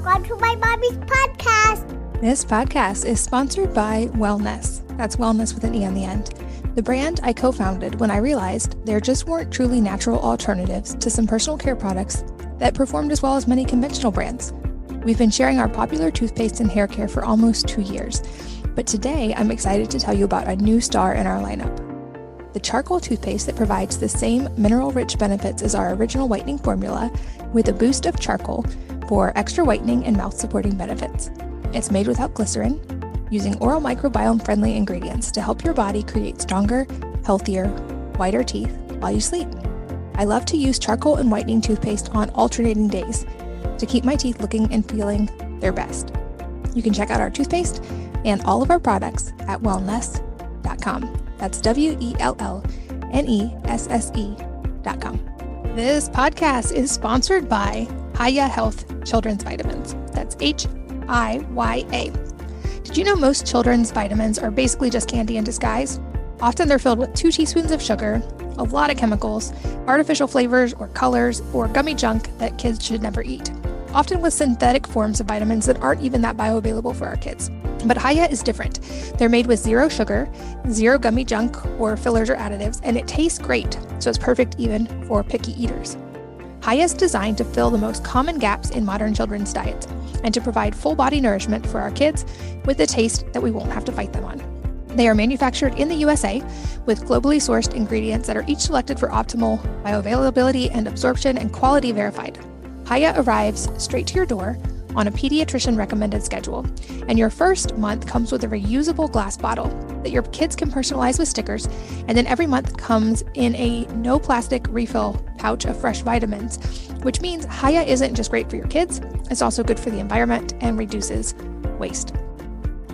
Welcome to my mommy's podcast. This podcast is sponsored by Wellnesse. That's wellness with an E on the end. The brand I co founded when I realized there just weren't truly natural alternatives to some personal care products that performed as well as many conventional brands. We've been sharing our popular toothpaste and hair care for almost two years, but today I'm excited to tell you about a new star in our lineup the charcoal toothpaste that provides the same mineral rich benefits as our original whitening formula with a boost of charcoal for extra whitening and mouth supporting benefits. It's made without glycerin, using oral microbiome friendly ingredients to help your body create stronger, healthier, whiter teeth while you sleep. I love to use charcoal and whitening toothpaste on alternating days to keep my teeth looking and feeling their best. You can check out our toothpaste and all of our products at wellnesse.com. That's W E L L N E S S E.com. This podcast is sponsored by Hiya Health Children's Vitamins. That's H I Y A. Did you know most children's vitamins are basically just candy in disguise? Often they're filled with two teaspoons of sugar, a lot of chemicals, artificial flavors or colors, or gummy junk that kids should never eat. Often with synthetic forms of vitamins that aren't even that bioavailable for our kids. But Hiya is different. They're made with zero sugar, zero gummy junk or fillers or additives, and it tastes great, so it's perfect even for picky eaters. Hiya is designed to fill the most common gaps in modern children's diets and to provide full body nourishment for our kids with a taste that we won't have to fight them on. They are manufactured in the USA with globally sourced ingredients that are each selected for optimal bioavailability and absorption and quality verified. Hiya arrives straight to your door on a pediatrician recommended schedule, and your first month comes with a reusable glass bottle that your kids can personalize with stickers, and then every month comes in a no plastic refill pouch of fresh vitamins, which means Hiya isn't just great for your kids, it's also good for the environment and reduces waste.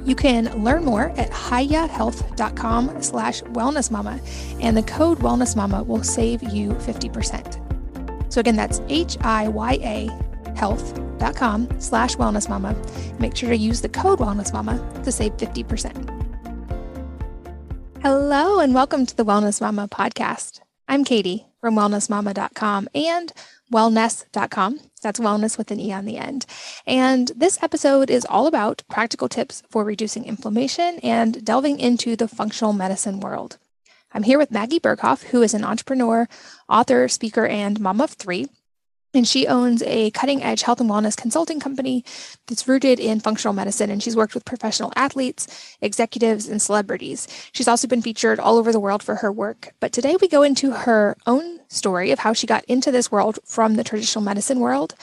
You can learn more at hiyahealth.com slash wellnessmama, and the code wellnessmama will save you 50%. So again, that's H-I-Y-A health.com slash wellnessmama. Make sure to use the code wellnessmama to save 50%. Hello and welcome to the Wellness Mama podcast. I'm Katie from wellnessmama.com and wellnesse.com. That's wellness with an E on the end. And this episode is all about practical tips for reducing inflammation and delving into the functional medicine world. I'm here with Maggie Berghoff, who is an entrepreneur, author, speaker, and mom of three. And she owns a cutting edge health and wellness consulting company that's rooted in functional medicine. And she's worked with professional athletes, executives, and celebrities. She's also been featured all over the world for her work. But today we go into her own story of how she got into this world from the traditional medicine world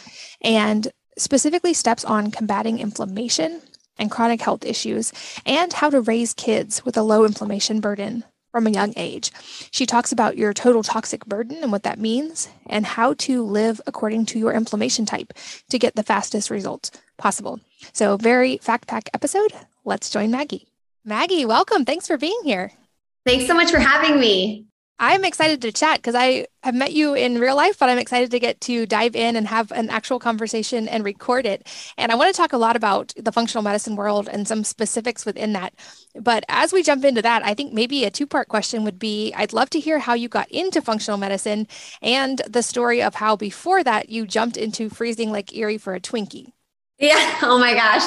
and specifically steps on combating inflammation and chronic health issues and how to raise kids with a low inflammation burden from a young age. She talks about your total toxic burden and what that means, and how to live according to your inflammation type to get the fastest results possible. So, very fact pack episode. Let's join Maggie. Maggie, welcome. Thanks for being here. Thanks so much for having me. I'm excited to chat because I have met you in real life, but I'm excited to get to dive in and have an actual conversation and record it. And I want to talk a lot about the functional medicine world and some specifics within that. But as we jump into that, I think maybe a two part question would be I'd love to hear how you got into functional medicine and the story of how before that you jumped into freezing Lake Erie for a Twinkie. Yeah. Oh my gosh.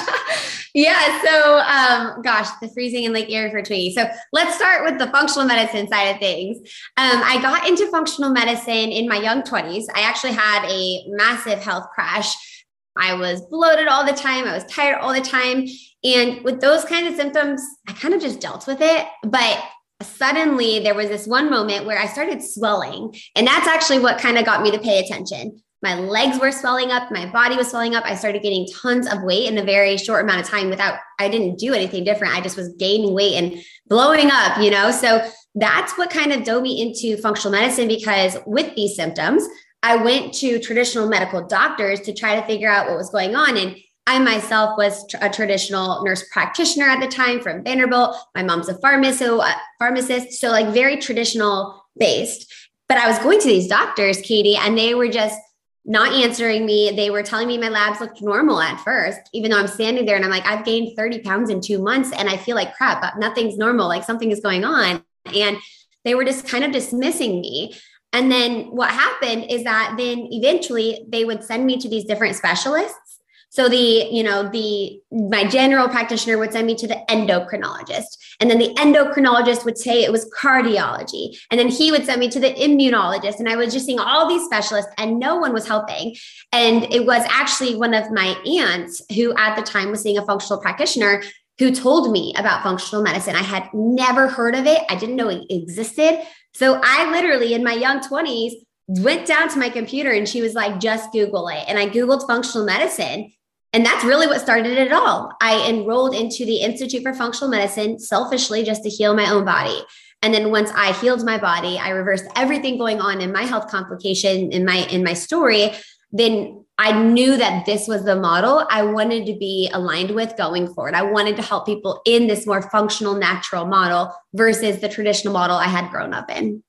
yeah. So, um, gosh, the freezing in Lake Erie for Twinkie. So let's start with the functional medicine side of things. Um, I got into functional medicine in my young 20s. I actually had a massive health crash. I was bloated all the time. I was tired all the time. And with those kinds of symptoms, I kind of just dealt with it. But suddenly there was this one moment where I started swelling. And that's actually what kind of got me to pay attention my legs were swelling up my body was swelling up i started getting tons of weight in a very short amount of time without i didn't do anything different i just was gaining weight and blowing up you know so that's what kind of dove me into functional medicine because with these symptoms i went to traditional medical doctors to try to figure out what was going on and I myself was a traditional nurse practitioner at the time from Vanderbilt. My mom's a pharmacist, so, uh, pharmacist, so like very traditional based. But I was going to these doctors, Katie, and they were just not answering me. They were telling me my labs looked normal at first, even though I'm standing there and I'm like, I've gained 30 pounds in two months and I feel like crap, but nothing's normal, like something is going on. And they were just kind of dismissing me. And then what happened is that then eventually they would send me to these different specialists. So the, you know, the my general practitioner would send me to the endocrinologist. And then the endocrinologist would say it was cardiology. And then he would send me to the immunologist. And I was just seeing all these specialists and no one was helping. And it was actually one of my aunts who at the time was seeing a functional practitioner who told me about functional medicine. I had never heard of it. I didn't know it existed. So I literally in my young 20s went down to my computer and she was like, just Google it. And I Googled functional medicine. And that's really what started it all. I enrolled into the Institute for Functional Medicine selfishly just to heal my own body. And then once I healed my body, I reversed everything going on in my health complication in my in my story. Then I knew that this was the model I wanted to be aligned with going forward. I wanted to help people in this more functional, natural model versus the traditional model I had grown up in.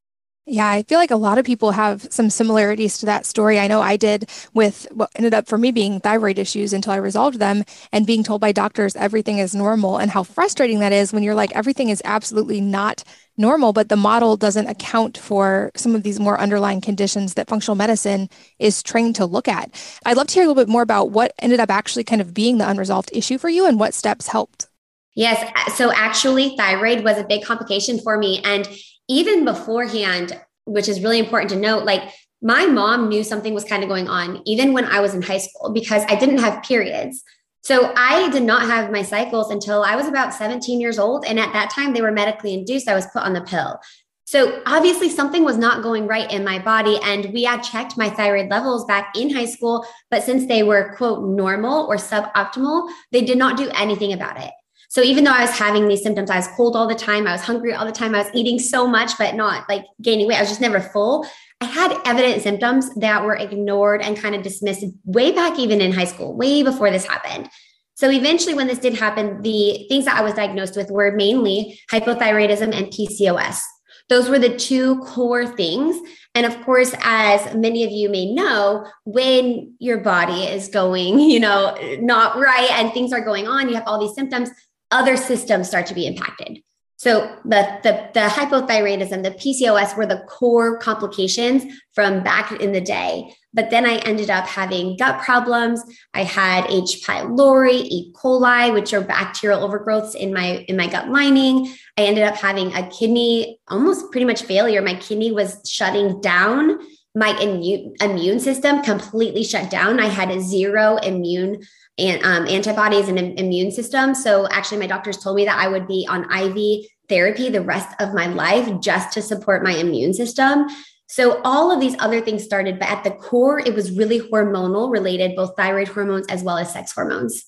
Yeah, I feel like a lot of people have some similarities to that story. I know I did with what ended up for me being thyroid issues until I resolved them and being told by doctors everything is normal and how frustrating that is when you're like, everything is absolutely not normal, but the model doesn't account for some of these more underlying conditions that functional medicine is trained to look at. I'd love to hear a little bit more about what ended up actually kind of being the unresolved issue for you and what steps helped. Yes. So actually, thyroid was a big complication for me. And even beforehand, which is really important to note, like my mom knew something was kind of going on even when I was in high school because I didn't have periods. So I did not have my cycles until I was about 17 years old. And at that time, they were medically induced. I was put on the pill. So obviously, something was not going right in my body. And we had checked my thyroid levels back in high school. But since they were, quote, normal or suboptimal, they did not do anything about it. So even though I was having these symptoms, I was cold all the time, I was hungry all the time, I was eating so much, but not like gaining weight. I was just never full. I had evident symptoms that were ignored and kind of dismissed way back even in high school, way before this happened. So eventually, when this did happen, the things that I was diagnosed with were mainly hypothyroidism and PCOS. Those were the two core things. And of course, as many of you may know, when your body is going, you know, not right and things are going on, you have all these symptoms, other systems start to be impacted. So the, the, the hypothyroidism, the PCOS were the core complications from back in the day. But then I ended up having gut problems. I had H. pylori, E. coli, which are bacterial overgrowths in my in my gut lining. I ended up having a kidney almost pretty much failure. My kidney was shutting down. My immune immune system completely shut down. I had a zero immune and um, antibodies and immune system. So actually, my doctors told me that I would be on IV therapy the rest of my life just to support my immune system. So all of these other things started, but at the core, it was really hormonal related, both thyroid hormones as well as sex hormones.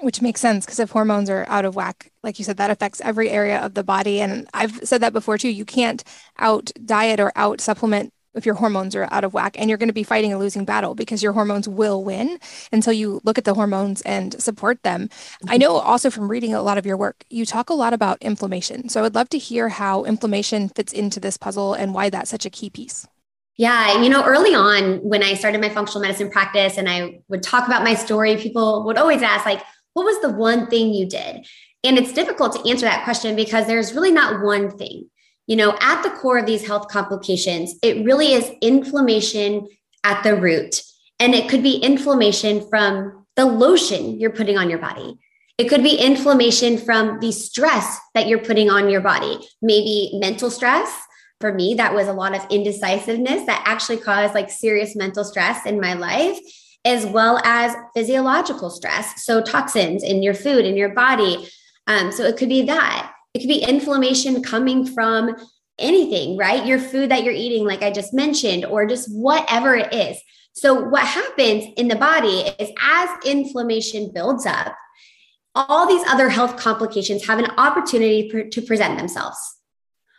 Which makes sense because if hormones are out of whack, like you said, that affects every area of the body. And I've said that before too. You can't out diet or out supplement if your hormones are out of whack and you're going to be fighting a losing battle because your hormones will win until you look at the hormones and support them. Mm-hmm. I know also from reading a lot of your work, you talk a lot about inflammation. So I would love to hear how inflammation fits into this puzzle and why that's such a key piece. Yeah, you know, early on when I started my functional medicine practice and I would talk about my story, people would always ask like, what was the one thing you did? And it's difficult to answer that question because there's really not one thing you know, at the core of these health complications, it really is inflammation at the root. And it could be inflammation from the lotion you're putting on your body. It could be inflammation from the stress that you're putting on your body, maybe mental stress. For me, that was a lot of indecisiveness that actually caused like serious mental stress in my life, as well as physiological stress. So, toxins in your food, in your body. Um, so, it could be that. It could be inflammation coming from anything, right? Your food that you're eating, like I just mentioned, or just whatever it is. So, what happens in the body is as inflammation builds up, all these other health complications have an opportunity to present themselves.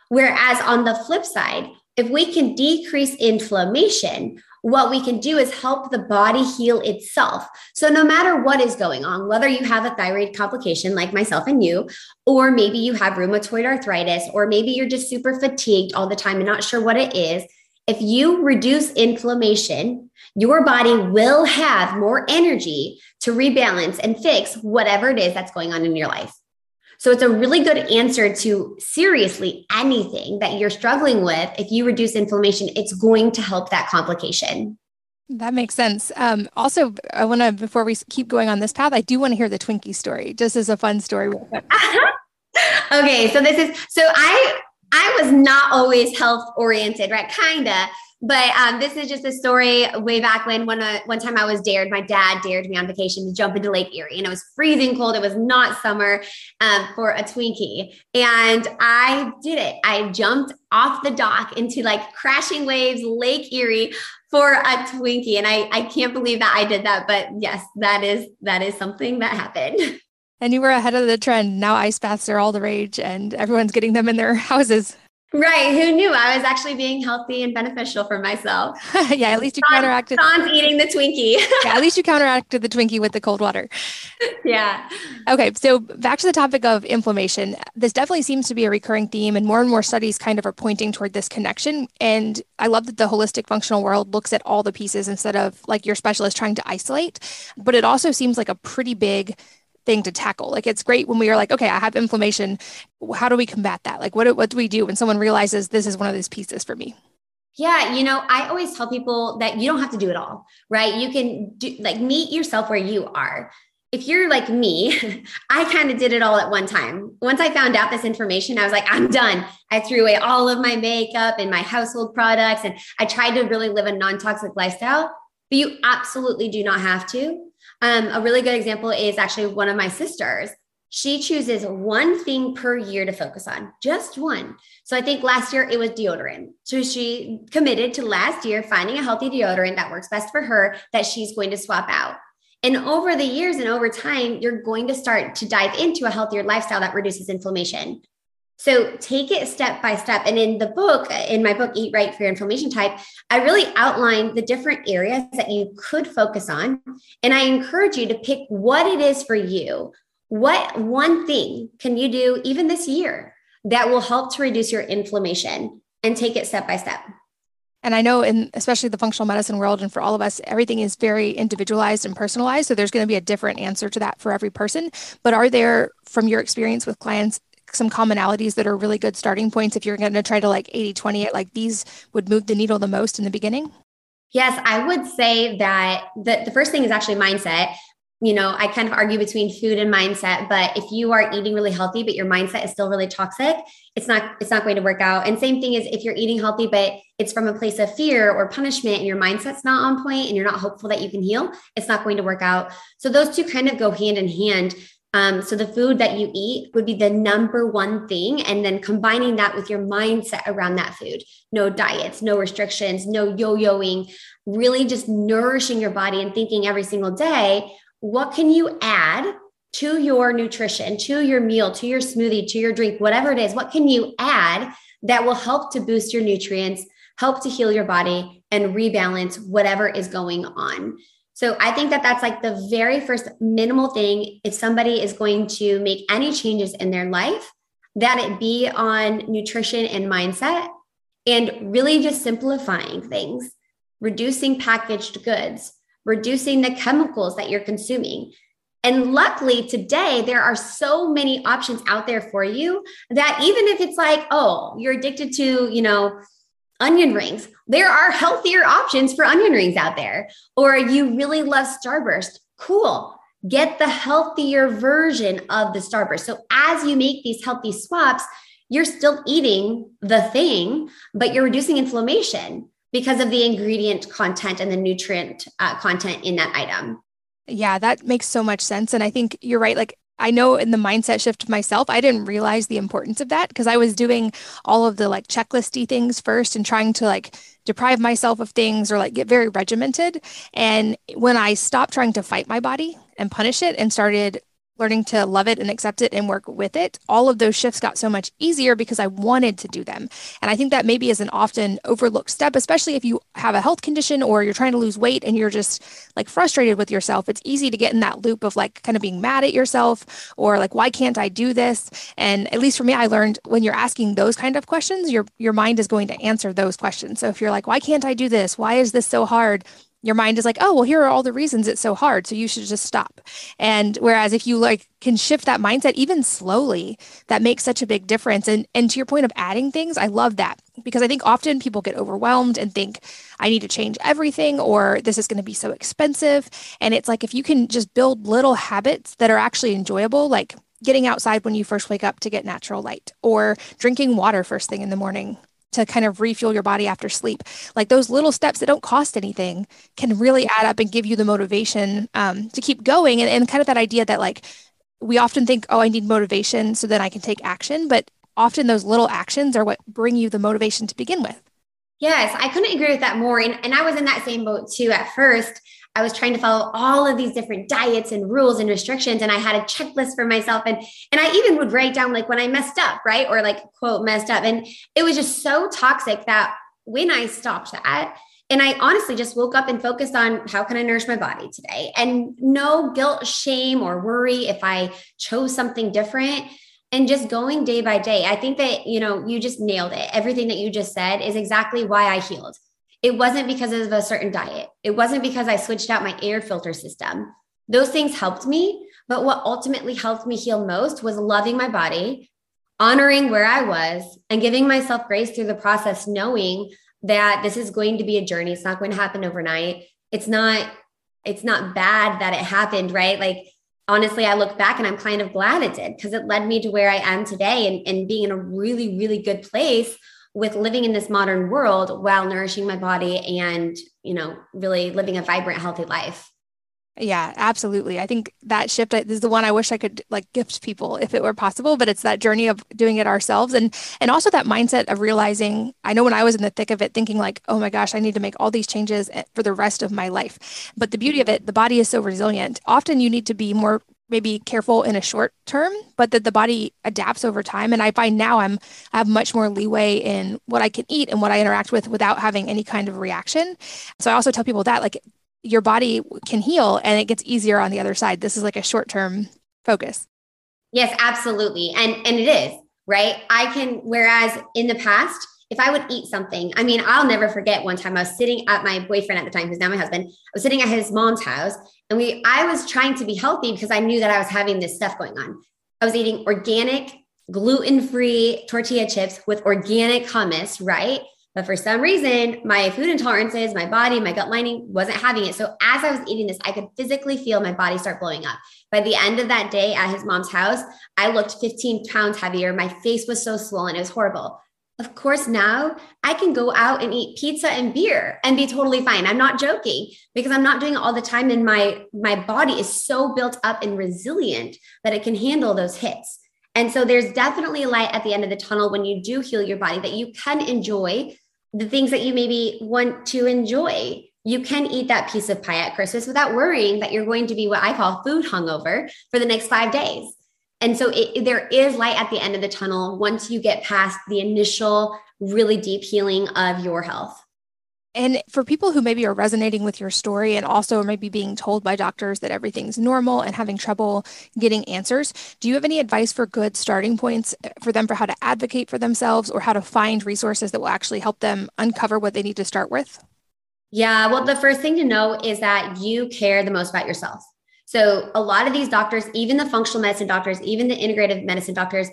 Whereas on the flip side, if we can decrease inflammation, what we can do is help the body heal itself. So, no matter what is going on, whether you have a thyroid complication like myself and you, or maybe you have rheumatoid arthritis, or maybe you're just super fatigued all the time and not sure what it is, if you reduce inflammation, your body will have more energy to rebalance and fix whatever it is that's going on in your life. So it's a really good answer to seriously anything that you're struggling with. If you reduce inflammation, it's going to help that complication. That makes sense. Um, also, I want to, before we keep going on this path, I do want to hear the Twinkie story, just as a fun story. okay, so this is so I I was not always health oriented, right? Kinda. But um, this is just a story way back when one uh, one time I was dared. My dad dared me on vacation to jump into Lake Erie, and it was freezing cold. It was not summer um, for a Twinkie, and I did it. I jumped off the dock into like crashing waves, Lake Erie for a Twinkie, and I I can't believe that I did that. But yes, that is that is something that happened. And you were ahead of the trend. Now ice baths are all the rage, and everyone's getting them in their houses. Right. Who knew I was actually being healthy and beneficial for myself? yeah, at least you Sean's, counteracted. Sean's eating the Twinkie. yeah, at least you counteracted the Twinkie with the cold water. Yeah. Okay. So back to the topic of inflammation. This definitely seems to be a recurring theme, and more and more studies kind of are pointing toward this connection. And I love that the holistic functional world looks at all the pieces instead of like your specialist trying to isolate. But it also seems like a pretty big thing to tackle. Like it's great when we are like, okay, I have inflammation. How do we combat that? Like what, what do we do when someone realizes this is one of these pieces for me? Yeah, you know, I always tell people that you don't have to do it all, right? You can do like meet yourself where you are. If you're like me, I kind of did it all at one time. Once I found out this information, I was like, I'm done. I threw away all of my makeup and my household products and I tried to really live a non-toxic lifestyle. But you absolutely do not have to. Um, a really good example is actually one of my sisters. She chooses one thing per year to focus on, just one. So I think last year it was deodorant. So she committed to last year finding a healthy deodorant that works best for her that she's going to swap out. And over the years and over time, you're going to start to dive into a healthier lifestyle that reduces inflammation. So take it step by step. And in the book, in my book, Eat Right for Your Inflammation Type, I really outline the different areas that you could focus on. And I encourage you to pick what it is for you. What one thing can you do even this year that will help to reduce your inflammation and take it step by step? And I know in especially the functional medicine world and for all of us, everything is very individualized and personalized. So there's going to be a different answer to that for every person. But are there, from your experience with clients, some commonalities that are really good starting points if you're going to try to like 80 20 it like these would move the needle the most in the beginning? Yes i would say that the, the first thing is actually mindset. You know i kind of argue between food and mindset but if you are eating really healthy but your mindset is still really toxic it's not it's not going to work out. And same thing is if you're eating healthy but it's from a place of fear or punishment and your mindset's not on point and you're not hopeful that you can heal it's not going to work out. So those two kind of go hand in hand um, so the food that you eat would be the number one thing. And then combining that with your mindset around that food. No diets, no restrictions, no yo-yoing, really just nourishing your body and thinking every single day, what can you add to your nutrition, to your meal, to your smoothie, to your drink, whatever it is, what can you add that will help to boost your nutrients, help to heal your body and rebalance whatever is going on. So I think that that's like the very first minimal thing. If somebody is going to make any changes in their life, that it be on nutrition and mindset and really just simplifying things, reducing packaged goods, reducing the chemicals that you're consuming. And luckily today, there are so many options out there for you that even if it's like, oh, you're addicted to, you know, onion rings. There are healthier options for onion rings out there. Or you really love Starburst. Cool. Get the healthier version of the Starburst. So as you make these healthy swaps, you're still eating the thing, but you're reducing inflammation because of the ingredient content and the nutrient uh, content in that item. Yeah, that makes so much sense. And I think you're right. Like I know in the mindset shift myself, I didn't realize the importance of that because I was doing all of the like checklisty things first and trying to like deprive myself of things or like get very regimented. And when I stopped trying to fight my body and punish it and started learning to love it and accept it and work with it, all of those shifts got so much easier because I wanted to do them. And I think that maybe is an often overlooked step, especially if you have a health condition or you're trying to lose weight and you're just like frustrated with yourself. It's easy to get in that loop of like kind of being mad at yourself or like, why can't I do this? And at least for me, I learned when you're asking those kind of questions, your your mind is going to answer those questions. So if you're like, why can't I do this? Why is this so hard? Your mind is like, oh, well, here are all the reasons it's so hard. So you should just stop. And whereas if you like can shift that mindset even slowly, that makes such a big difference. And and to your point of adding things, I love that because I think often people get overwhelmed and think I need to change everything or this is going to be so expensive. And it's like if you can just build little habits that are actually enjoyable, like getting outside when you first wake up to get natural light or drinking water first thing in the morning to kind of refuel your body after sleep. Like those little steps that don't cost anything can really add up and give you the motivation um, to keep going. And, and kind of that idea that like we often think, oh, I need motivation so then I can take action. But often those little actions are what bring you the motivation to begin with. Yes, I couldn't agree with that more. And, and I was in that same boat too at first. I was trying to follow all of these different diets and rules and restrictions. And I had a checklist for myself. And, and I even would write down like when I messed up, right? Or like quote messed up. And it was just so toxic that when I stopped that, and I honestly just woke up and focused on how can I nourish my body today? And no guilt, shame, or worry if I chose something different and just going day by day. I think that, you know, you just nailed it. Everything that you just said is exactly why I healed. It wasn't because of a certain diet. It wasn't because I switched out my air filter system. Those things helped me. But what ultimately helped me heal most was loving my body, honoring where I was, and giving myself grace through the process, knowing that this is going to be a journey. It's not going to happen overnight. It's not, it's not bad that it happened, right? Like honestly, I look back and I'm kind of glad it did because it led me to where I am today and, and being in a really, really good place with living in this modern world while nourishing my body and, you know, really living a vibrant, healthy life. Yeah, absolutely. I think that shift is the one I wish I could like gift people if it were possible, but it's that journey of doing it ourselves and and also that mindset of realizing I know when I was in the thick of it thinking like, "Oh my gosh, I need to make all these changes eh, for the rest of my life." But the beauty of it, the body is so resilient. Often you need to be more maybe careful in a short term, but that the body adapts over time. And I find now I'm I have much more leeway in what I can eat and what I interact with without having any kind of reaction. So I also tell people that like your body can heal and it gets easier on the other side. This is like a short term focus. Yes, absolutely. And and it is, right? I can whereas in the past if I would eat something, I mean, I'll never forget one time I was sitting at my boyfriend at the time, who's now my husband, I was sitting at his mom's house and we, I was trying to be healthy because I knew that I was having this stuff going on. I was eating organic, gluten free tortilla chips with organic hummus, right? But for some reason, my food intolerances, my body, my gut lining wasn't having it. So as I was eating this, I could physically feel my body start blowing up. By the end of that day at his mom's house, I looked 15 pounds heavier. My face was so swollen. It was horrible. Of course, now I can go out and eat pizza and beer and be totally fine. I'm not joking because I'm not doing it all the time. And my, my body is so built up and resilient that it can handle those hits. And so there's definitely light at the end of the tunnel when you do heal your body that you can enjoy the things that you maybe want to enjoy. You can eat that piece of pie at Christmas without worrying that you're going to be what I call food hungover for the next five days. And so it, there is light at the end of the tunnel once you get past the initial really deep healing of your health. And for people who maybe are resonating with your story and also maybe being told by doctors that everything's normal and having trouble getting answers, do you have any advice for good starting points for them for how to advocate for themselves or how to find resources that will actually help them uncover what they need to start with? Yeah, well, the first thing to know is that you care the most about yourself. So a lot of these doctors, even the functional medicine doctors, even the integrative medicine doctors,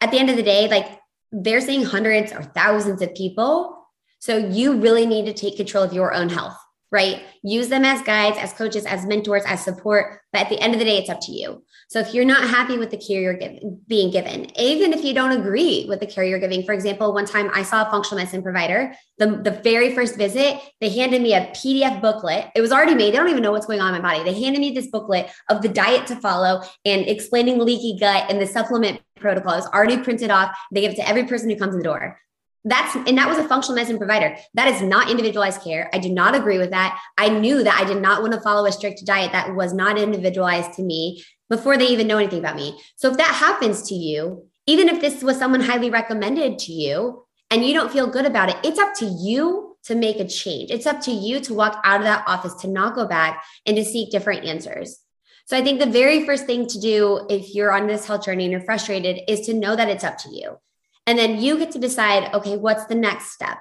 at the end of the day, like they're seeing hundreds or thousands of people. So you really need to take control of your own health right? Use them as guides, as coaches, as mentors, as support. But at the end of the day, it's up to you. So if you're not happy with the care you're giving, being given, even if you don't agree with the care you're giving, for example, one time I saw a functional medicine provider, the, the very first visit, they handed me a PDF booklet. It was already made. They don't even know what's going on in my body. They handed me this booklet of the diet to follow and explaining leaky gut and the supplement protocol. It's already printed off. They give it to every person who comes in the door. That's and that was a functional medicine provider. That is not individualized care. I do not agree with that. I knew that I did not want to follow a strict diet that was not individualized to me before they even know anything about me. So if that happens to you, even if this was someone highly recommended to you and you don't feel good about it, it's up to you to make a change. It's up to you to walk out of that office, to not go back and to seek different answers. So I think the very first thing to do if you're on this health journey and you're frustrated is to know that it's up to you. And then you get to decide, okay, what's the next step?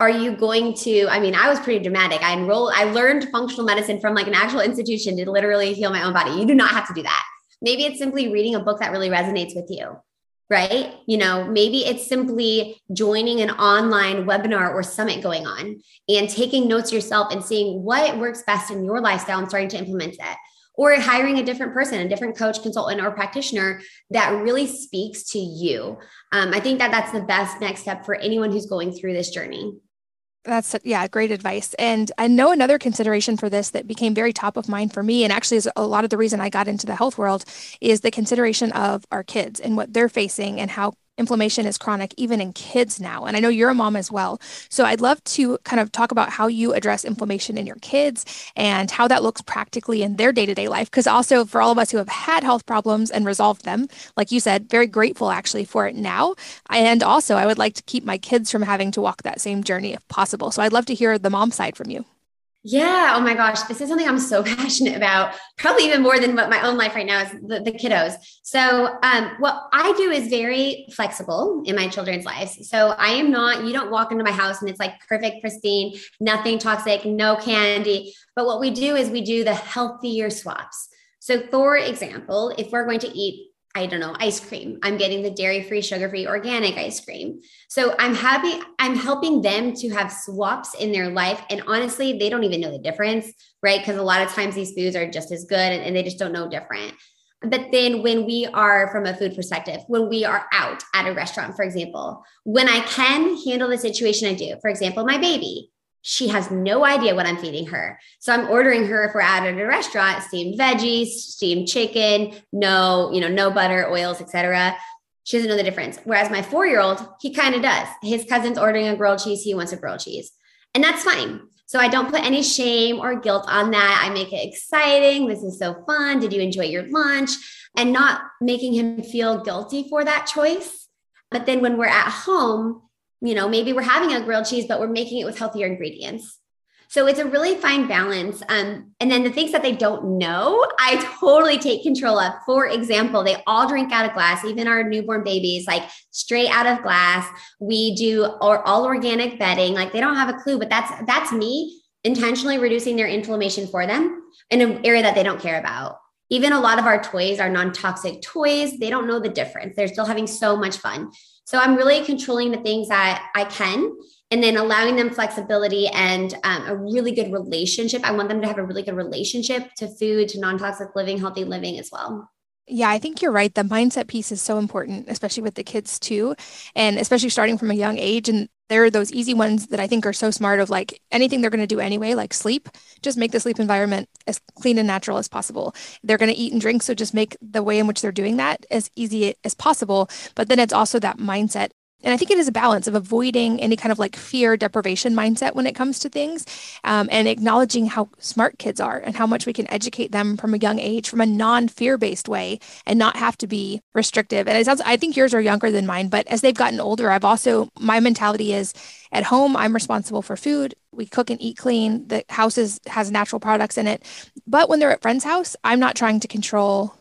Are you going to i mean i was pretty dramatic. I enrolled i learned functional medicine from like an actual institution to literally heal my own body. You do not have to do that. Maybe it's simply reading a book that really resonates with you right? You know maybe it's simply joining an online webinar or summit going on and taking notes yourself and seeing what works best in your lifestyle and starting to implement it. Or hiring a different person, a different coach, consultant, or practitioner that really speaks to you. Um, I think that that's the best next step for anyone who's going through this journey. That's yeah, great advice. And I know another consideration for this that became very top of mind for me, and actually is a lot of the reason I got into the health world, is the consideration of our kids and what they're facing and how inflammation is chronic even in kids now. And I know you're a mom as well. So I'd love to kind of talk about how you address inflammation in your kids and how that looks practically in their day to day life. Because also, for all of us who have had health problems and resolved them, like you said, very grateful actually for it now. And also, I would like to keep my kids from having to walk that same journey if possible. So I'd love to hear the mom side from you. Yeah. Oh my gosh. This is something I'm so passionate about, probably even more than what my own life right now is the, the kiddos. So, um, what I do is very flexible in my children's lives. So, I am not, you don't walk into my house and it's like perfect, pristine, nothing toxic, no candy. But what we do is we do the healthier swaps. So, for example, if we're going to eat I don't know, ice cream. I'm getting the dairy free, sugar free, organic ice cream. So I'm happy, I'm helping them to have swaps in their life. And honestly, they don't even know the difference, right? Because a lot of times these foods are just as good and, and they just don't know different. But then when we are from a food perspective, when we are out at a restaurant, for example, when I can handle the situation, I do. For example, my baby, she has no idea what I'm feeding her. So I'm ordering her if we're out at a restaurant, steamed veggies, steamed chicken, no, you know, no butter, oils, etc. She doesn't know the difference. Whereas my four-year-old, he kind of does. His cousin's ordering a grilled cheese, he wants a grilled cheese. And that's fine. So I don't put any shame or guilt on that. I make it exciting. This is so fun. Did you enjoy your lunch? And not making him feel guilty for that choice. But then when we're at home, you know, maybe we're having a grilled cheese, but we're making it with healthier ingredients. So it's a really fine balance. Um, and then the things that they don't know, I totally take control of. For example, they all drink out of glass, even our newborn babies, like straight out of glass. We do or all organic bedding. Like they don't have a clue, but that's that's me intentionally reducing their inflammation for them in an area that they don't care about. Even a lot of our toys are non-toxic toys. They don't know the difference. They're still having so much fun. So I'm really controlling the things that I can and then allowing them flexibility and um, a really good relationship. I want them to have a really good relationship to food, to non toxic living, healthy living as well. Yeah, I think you're right. The mindset piece is so important, especially with the kids too. And especially starting from a young age. And there are those easy ones that I think are so smart of like anything they're going to do anyway, like sleep, just make the sleep environment as clean and natural as possible. They're going to eat and drink. So just make the way in which they're doing that as easy as possible. But then it's also that mindset and I think it is a balance of avoiding any kind of like fear deprivation mindset when it comes to things um, and acknowledging how smart kids are and how much we can educate them from a young age from a non fear based way and not have to be restrictive. And it sounds, I think yours are younger than mine, but as they've gotten older, I've also, my mentality is at home, I'm responsible for food. We cook and eat clean. The house is, has natural products in it. But when they're at friend's house, I'm not trying to control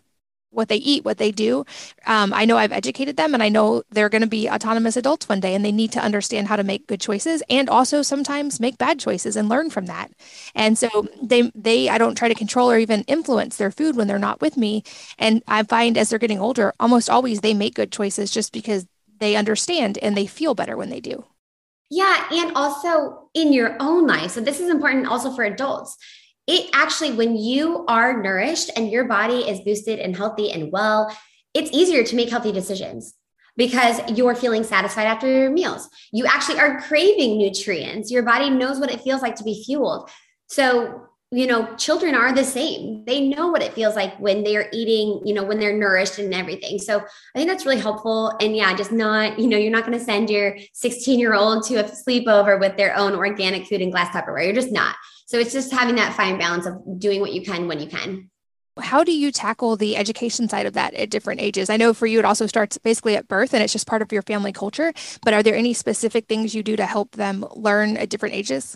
what they eat, what they do. Um, I know I've educated them and I know they're going to be autonomous adults one day and they need to understand how to make good choices and also sometimes make bad choices and learn from that. And so they, they, I don't try to control or even influence their food when they're not with me. And I find as they're getting older, almost always they make good choices just because they understand and they feel better when they do. Yeah. And also in your own life. So this is important also for adults it actually, when you are nourished and your body is boosted and healthy and well, it's easier to make healthy decisions because you're feeling satisfied after your meals. You actually are craving nutrients. Your body knows what it feels like to be fueled. So, you know, children are the same. They know what it feels like when they're eating, you know, when they're nourished and everything. So I think that's really helpful. And yeah, just not, you know, you're not going to send your 16 year old to a sleepover with their own organic food and glass Tupperware. You're just not. So it's just having that fine balance of doing what you can when you can. How do you tackle the education side of that at different ages? I know for you, it also starts basically at birth and it's just part of your family culture. But are there any specific things you do to help them learn at different ages?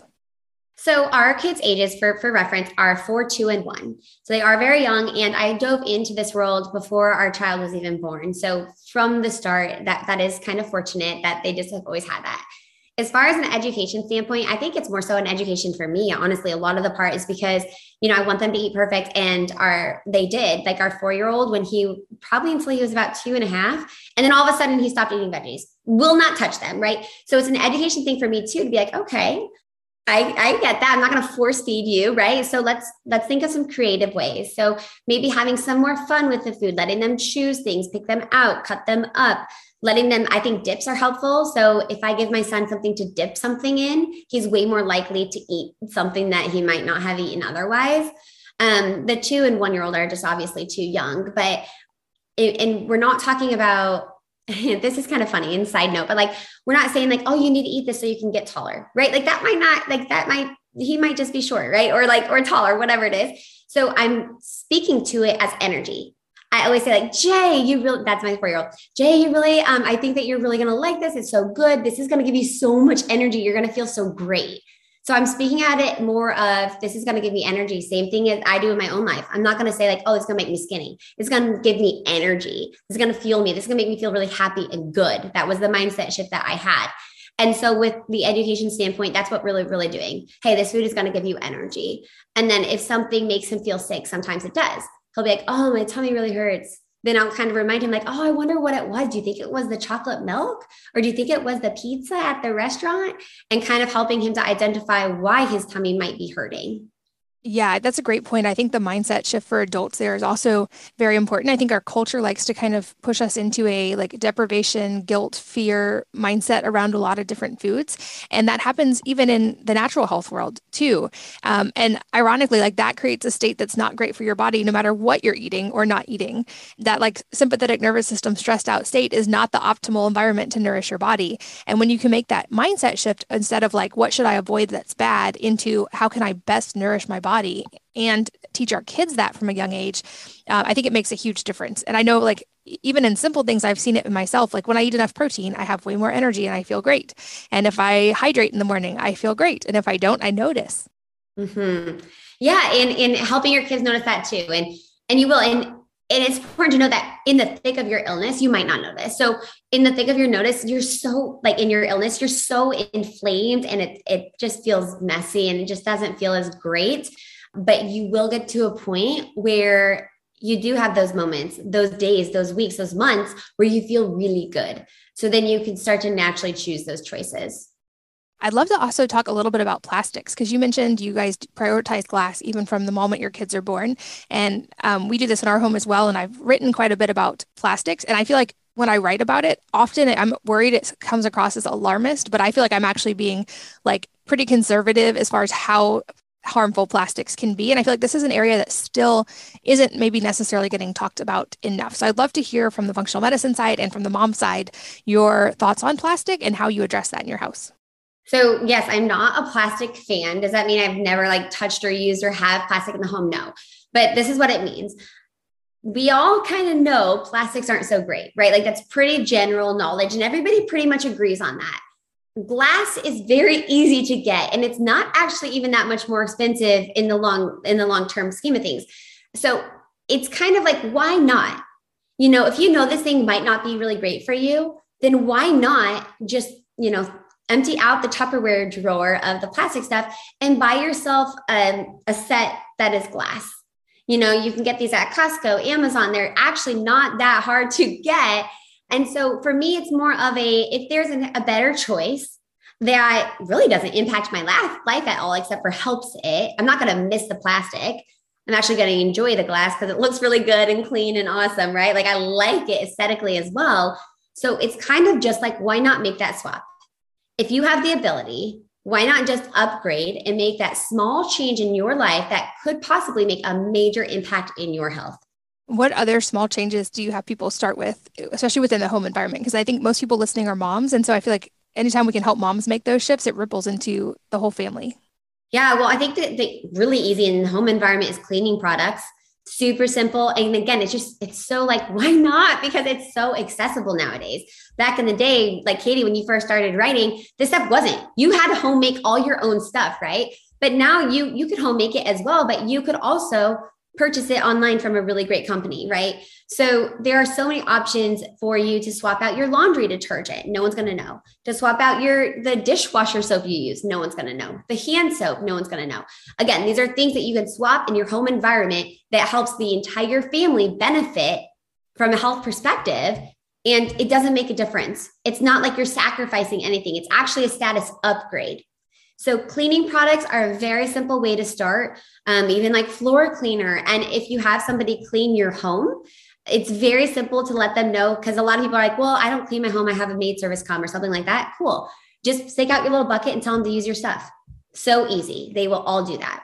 So our kids' ages for, for reference are four, two, and one. So they are very young. And I dove into this world before our child was even born. So from the start, that that is kind of fortunate that they just have always had that. As far as an education standpoint, I think it's more so an education for me. Honestly, a lot of the part is because, you know, I want them to eat perfect and our, they did like our four-year-old when he probably until he was about two and a half. And then all of a sudden he stopped eating veggies, will not touch them. Right. So it's an education thing for me too, to be like, okay, I, I get that. I'm not going to force feed you, right? So let's let's think of some creative ways. So maybe having some more fun with the food, letting them choose things, pick them out, cut them up, letting them i think dips are helpful. So if i give my son something to dip something in he's way more likely to eat something that he might not have eaten otherwise. Um, the two and one year old are just obviously too young but it, and we're not talking about this is kind of funny and side note but like we're not saying like oh you need to eat this so you can get taller right? Like that might not like that might he might just be short right? Or like or taller whatever it is. So i'm speaking to it as energy I always say like, Jay, you really, that's my four-year-old. Jay, you really, um, I think that you're really going to like this. It's so good. This is going to give you so much energy. You're going to feel so great. So I'm speaking at it more of this is going to give me energy. Same thing as I do in my own life. I'm not going to say like, oh, it's going to make me skinny. It's going to give me energy. It's going to fuel me. This is going to make me feel really happy and good. That was the mindset shift that I had. And so, with the education standpoint, that's what really, really doing. Hey, this food is going to give you energy. And then, if something makes him feel sick, sometimes it does he'll be like, oh, my tummy really hurts. Then I'll kind of remind him, like, oh, I wonder what it was. Do you think it was the chocolate milk? Or do you think it was the pizza at the restaurant? And kind of helping him to identify why his tummy might be hurting. Yeah, that's a great point. I think the mindset shift for adults there is also very important. I think our culture likes to kind of push us into a like deprivation, guilt, fear mindset around a lot of different foods. And that happens even in the natural health world too. Um, and ironically, like that creates a state that's not great for your body, no matter what you're eating or not eating. That like sympathetic nervous system stressed out state is not the optimal environment to nourish your body. And when you can make that mindset shift instead of like, what should I avoid that's bad into how can I best nourish my body? Body and teach our kids that from a young age, uh, I think it makes a huge difference. And I know, like, even in simple things, I've seen it in myself. Like, when I eat enough protein, I have way more energy and I feel great. And if I hydrate in the morning, I feel great. And if I don't, I notice. Mm-hmm. Yeah. And, and helping your kids notice that too. And, and you will. And and it's important to know that in the thick of your illness you might not notice so in the thick of your notice you're so like in your illness you're so inflamed and it, it just feels messy and it just doesn't feel as great but you will get to a point where you do have those moments those days those weeks those months where you feel really good so then you can start to naturally choose those choices I'd love to also talk a little bit about plastics because you mentioned you guys prioritize glass even from the moment your kids are born. And um, we do this in our home as well. And I've written quite a bit about plastics. And I feel like when I write about it, often I'm worried it comes across as alarmist, but I feel like I'm actually being like pretty conservative as far as how harmful plastics can be. And I feel like this is an area that still isn't maybe necessarily getting talked about enough. So I'd love to hear from the functional medicine side and from the mom side your thoughts on plastic and how you address that in your house. So yes, I'm not a plastic fan. Does that mean I've never like touched or used or have plastic in the home? No. But this is what it means. We all kind of know plastics aren't so great, right? Like that's pretty general knowledge and everybody pretty much agrees on that. Glass is very easy to get and it's not actually even that much more expensive in the long in the long term scheme of things. So it's kind of like why not? You know, if you know this thing might not be really great for you, then why not just, you know, empty out the Tupperware drawer of the plastic stuff and buy yourself um, a set that is glass. You know, you can get these at Costco, Amazon. They're actually not that hard to get. And so for me, it's more of a if there's an, a better choice that really doesn't impact my life, life at all, except for helps it, I'm not going to miss the plastic. I'm actually going to enjoy the glass because it looks really good and clean and awesome, right? Like I like it aesthetically as well. So it's kind of just like, why not make that swap? if you have the ability, why not just upgrade and make that small change in your life that could possibly make a major impact in your health? What other small changes do you have people start with, especially within the home environment? Because I think most people listening are moms. And so I feel like anytime we can help moms make those shifts, it ripples into the whole family. Yeah, well, I think that the really easy in the home environment is cleaning products super simple and again it's just it's so like why not because it's so accessible nowadays back in the day like katie when you first started writing this stuff wasn't you had to home make all your own stuff right but now you you could home make it as well but you could also purchase it online from a really great company, right? So there are so many options for you to swap out your laundry detergent. No one's going to know. To swap out your the dishwasher soap you use, no one's going to know. The hand soap, no one's going to know. Again, these are things that you can swap in your home environment that helps the entire family benefit from a health perspective and it doesn't make a difference. It's not like you're sacrificing anything. It's actually a status upgrade. So, cleaning products are a very simple way to start, um, even like floor cleaner. And if you have somebody clean your home, it's very simple to let them know because a lot of people are like, well, I don't clean my home. I have a maid service come or something like that. Cool. Just stick out your little bucket and tell them to use your stuff. So easy. They will all do that.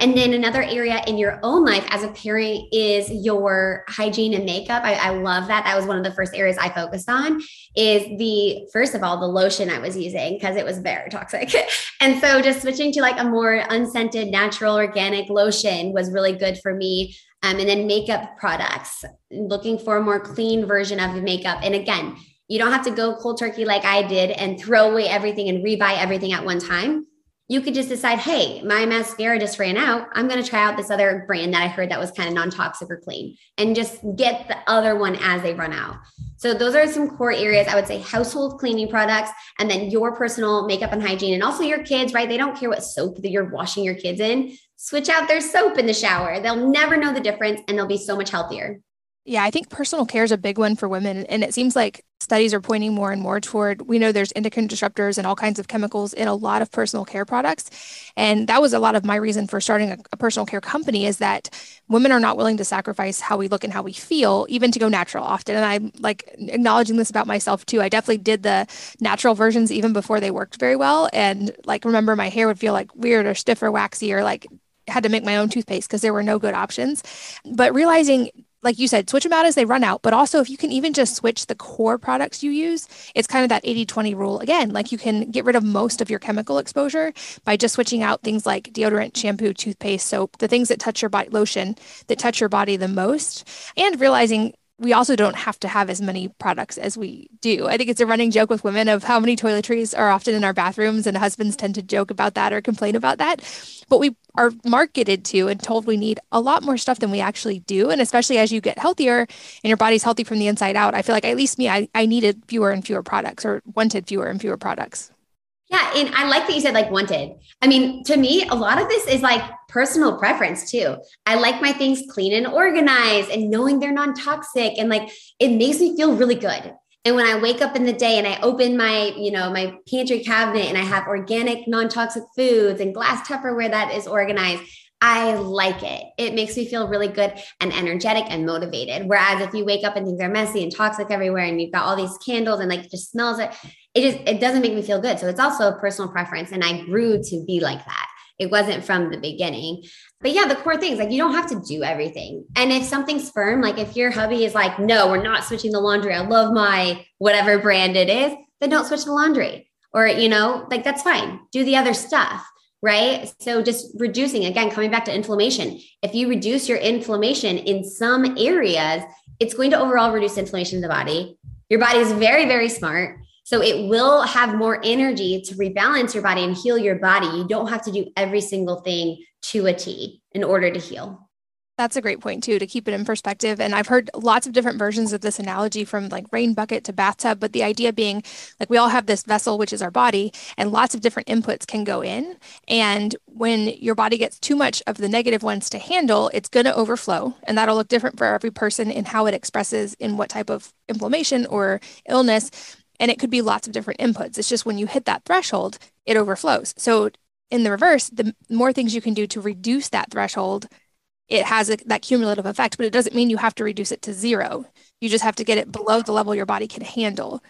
And then another area in your own life as a parent is your hygiene and makeup. I, I, love that. That was one of the first areas I focused on is the, first of all, the lotion I was using because it was very toxic. and so just switching to like a more unscented, natural, organic lotion was really good for me. Um, and then makeup products, looking for a more clean version of makeup. And again, you don't have to go cold turkey like I did and throw away everything and rebuy everything at one time you could just decide, hey, my mascara just ran out. I'm going to try out this other brand that I heard that was kind of non toxic or clean and just get the other one as they run out. So, those are some core areas I would say household cleaning products and then your personal makeup and hygiene and also your kids, right? They don't care what soap that you're washing your kids in. Switch out their soap in the shower. They'll never know the difference and they'll be so much healthier. Yeah, I think personal care is a big one for women. And it seems like studies are pointing more and more toward we know there's endocrine disruptors and all kinds of chemicals in a lot of personal care products. And that was a lot of my reason for starting a, a personal care company is that women are not willing to sacrifice how we look and how we feel, even to go natural often. And I'm like acknowledging this about myself too. I definitely did the natural versions even before they worked very well. And like remember my hair would feel like weird or stiff or waxy or like had to make my own toothpaste because there were no good options. But realizing like you said, switch them out as they run out. But also, if you can even just switch the core products you use, it's kind of that 80 20 rule again. Like you can get rid of most of your chemical exposure by just switching out things like deodorant, shampoo, toothpaste, soap, the things that touch your body, lotion that touch your body the most, and realizing we also don't have to have as many products as we do. I think it's a running joke with women of how many toiletries are often in our bathrooms, and husbands tend to joke about that or complain about that. But we are marketed to and told we need a lot more stuff than we actually do. And especially as you get healthier and your body's healthy from the inside out, I feel like at least me, I, I needed fewer and fewer products or wanted fewer and fewer products. Yeah. And I like that you said like wanted. I mean, to me, a lot of this is like personal preference too. I like my things clean and organized and knowing they're non toxic. And like it makes me feel really good. And when I wake up in the day and I open my, you know, my pantry cabinet and I have organic, non toxic foods and glass Tupperware that is organized, I like it. It makes me feel really good and energetic and motivated. Whereas if you wake up and things are messy and toxic everywhere and you've got all these candles and like just smells it, it just it doesn't make me feel good. So it's also a personal preference. And I grew to be like that. It wasn't from the beginning. But yeah, the core things like you don't have to do everything. And if something's firm, like if your hubby is like, no, we're not switching the laundry. I love my whatever brand it is, then don't switch the laundry. Or, you know, like that's fine. Do the other stuff right? So just reducing, again, coming back to inflammation. If you reduce your inflammation in some areas, it's going to overall reduce inflammation in the body. Your body is very, very smart. So it will have more energy to rebalance your body and heal your body. You don't have to do every single thing to a T in order to heal. That's a great point too to keep it in perspective. And I've heard lots of different versions of this analogy from like rain bucket to bathtub, but the idea being like we all have this vessel which is our body and lots of different inputs can go in. And when your body gets too much of the negative ones to handle, it's going to overflow and that'll look different for every person in how it expresses in what type of inflammation or illness. And it could be lots of different inputs. It's just when you hit that threshold, it overflows. So in the reverse, the more things you can do to reduce that threshold, it has a, that cumulative effect, but it doesn't mean you have to reduce it to zero. You just have to get it below the level your body can handle.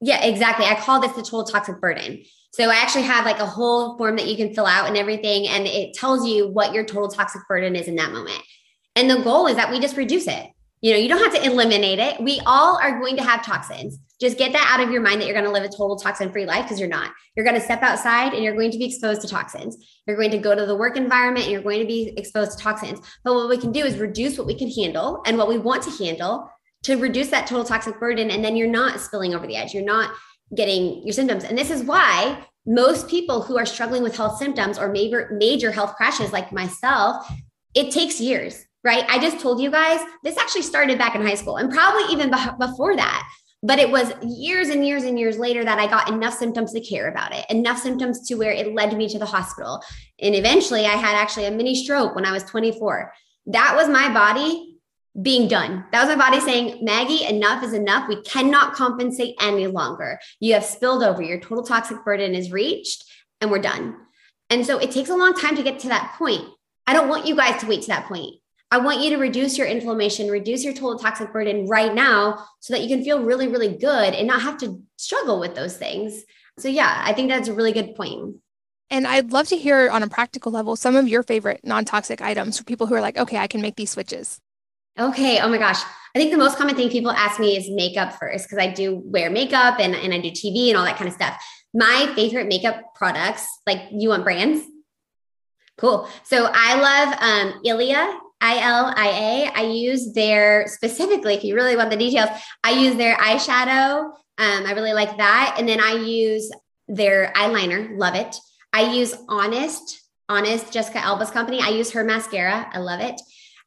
Yeah, exactly. I call this the total toxic burden. So I actually have like a whole form that you can fill out and everything, and it tells you what your total toxic burden is in that moment. And the goal is that we just reduce it. You know, you don't have to eliminate it. We all are going to have toxins. Just get that out of your mind that you're going to live a total toxin free life because you're not. You're going to step outside and you're going to be exposed to toxins. You're going to go to the work environment and you're going to be exposed to toxins. But what we can do is reduce what we can handle and what we want to handle to reduce that total toxic burden. And then you're not spilling over the edge. You're not getting your symptoms. And this is why most people who are struggling with health symptoms or major, major health crashes like myself, it takes years right? I just told you guys this actually started back in high school and probably even before that. But it was years and years and years later that I got enough symptoms to care about it, enough symptoms to where it led me to the hospital. And eventually I had actually a mini stroke when I was 24. That was my body being done. That was my body saying, Maggie, enough is enough. We cannot compensate any longer. You have spilled over. Your total toxic burden is reached and we're done. And so it takes a long time to get to that point. I don't want you guys to wait to that point. I want you to reduce your inflammation, reduce your total toxic burden right now so that you can feel really, really good and not have to struggle with those things. So, yeah, I think that's a really good point. And I'd love to hear on a practical level some of your favorite non toxic items for people who are like, okay, I can make these switches. Okay. Oh my gosh. I think the most common thing people ask me is makeup first because I do wear makeup and, and I do TV and all that kind of stuff. My favorite makeup products, like you want brands? Cool. So I love um, Ilia I-L-I-A. I use their specifically, if you really want the details, I use their eyeshadow. Um, I really like that. And then I use their eyeliner. Love it. I use Honest, Honest, Jessica Alba's company. I use her mascara. I love it.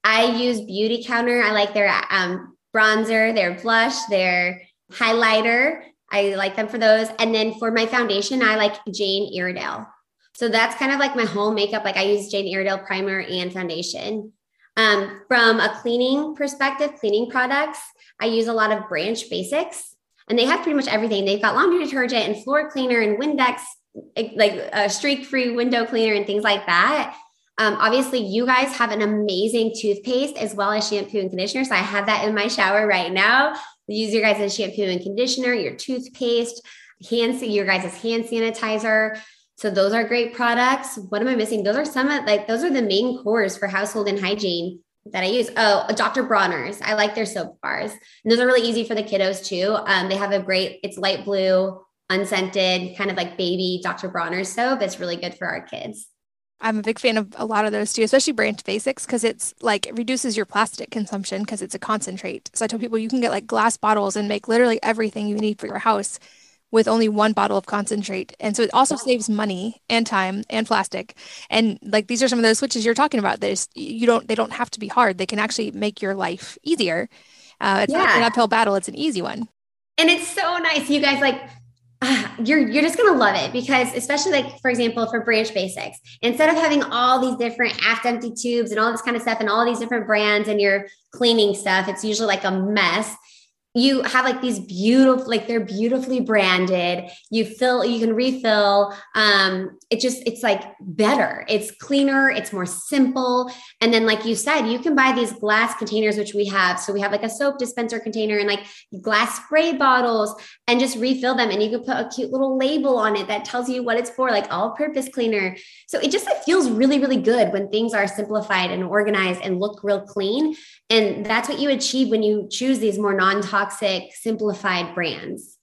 I use Beautycounter. I like their um, bronzer, their blush, their highlighter. I like them for those. And then for my foundation, I like Jane Iredale. So that's kind of like my home makeup. Like I use Jane Iredale primer and foundation. Um, from a cleaning perspective, cleaning products, I use a lot of Branch Basics, and they have pretty much everything. They've got laundry detergent and floor cleaner and Windex, like a streak-free window cleaner and things like that. Um, obviously, you guys have an amazing toothpaste as well as shampoo and conditioner. So I have that in my shower right now. Use your guys' shampoo and conditioner, your toothpaste, hand your guys' hand sanitizer. So those are great products. What am I missing? Those are some of like those are the main cores for household and hygiene that I use. Oh, Dr. Bronner's. I like their soap bars. And those are really easy for the kiddos too. Um, they have a great, it's light blue, unscented, kind of like baby Dr. Bronner's soap. It's really good for our kids. I'm a big fan of a lot of those too, especially Branch Basics because it's like it reduces your plastic consumption because it's a concentrate. So I tell people you can get like glass bottles and make literally everything you need for your house with only one bottle of concentrate. And so it also saves money and time and plastic. And like these are some of those switches you're talking about. That you don't they don't have to be hard. They can actually make your life easier. Uh, it's yeah. not an uphill battle. It's an easy one. And it's so nice. You guys like you're you're just gonna love it because especially like for example for branch basics instead of having all these different aft empty tubes and all this kind of stuff and all these different brands and your cleaning stuff it's usually like a mess you have like these beautiful like they're beautifully branded. You fill you can refill um it just it's like better. It's cleaner it's more simple. And then like you said you can buy these glass containers which we have. So we have like a soap dispenser container and like glass spray bottles and just refill them. And you can put a cute little label on it that tells you what it's for like all purpose cleaner. So it just it feels really really good when things are simplified and organized and look real clean. And that's what you achieve when you choose these more non-toxic simplified brands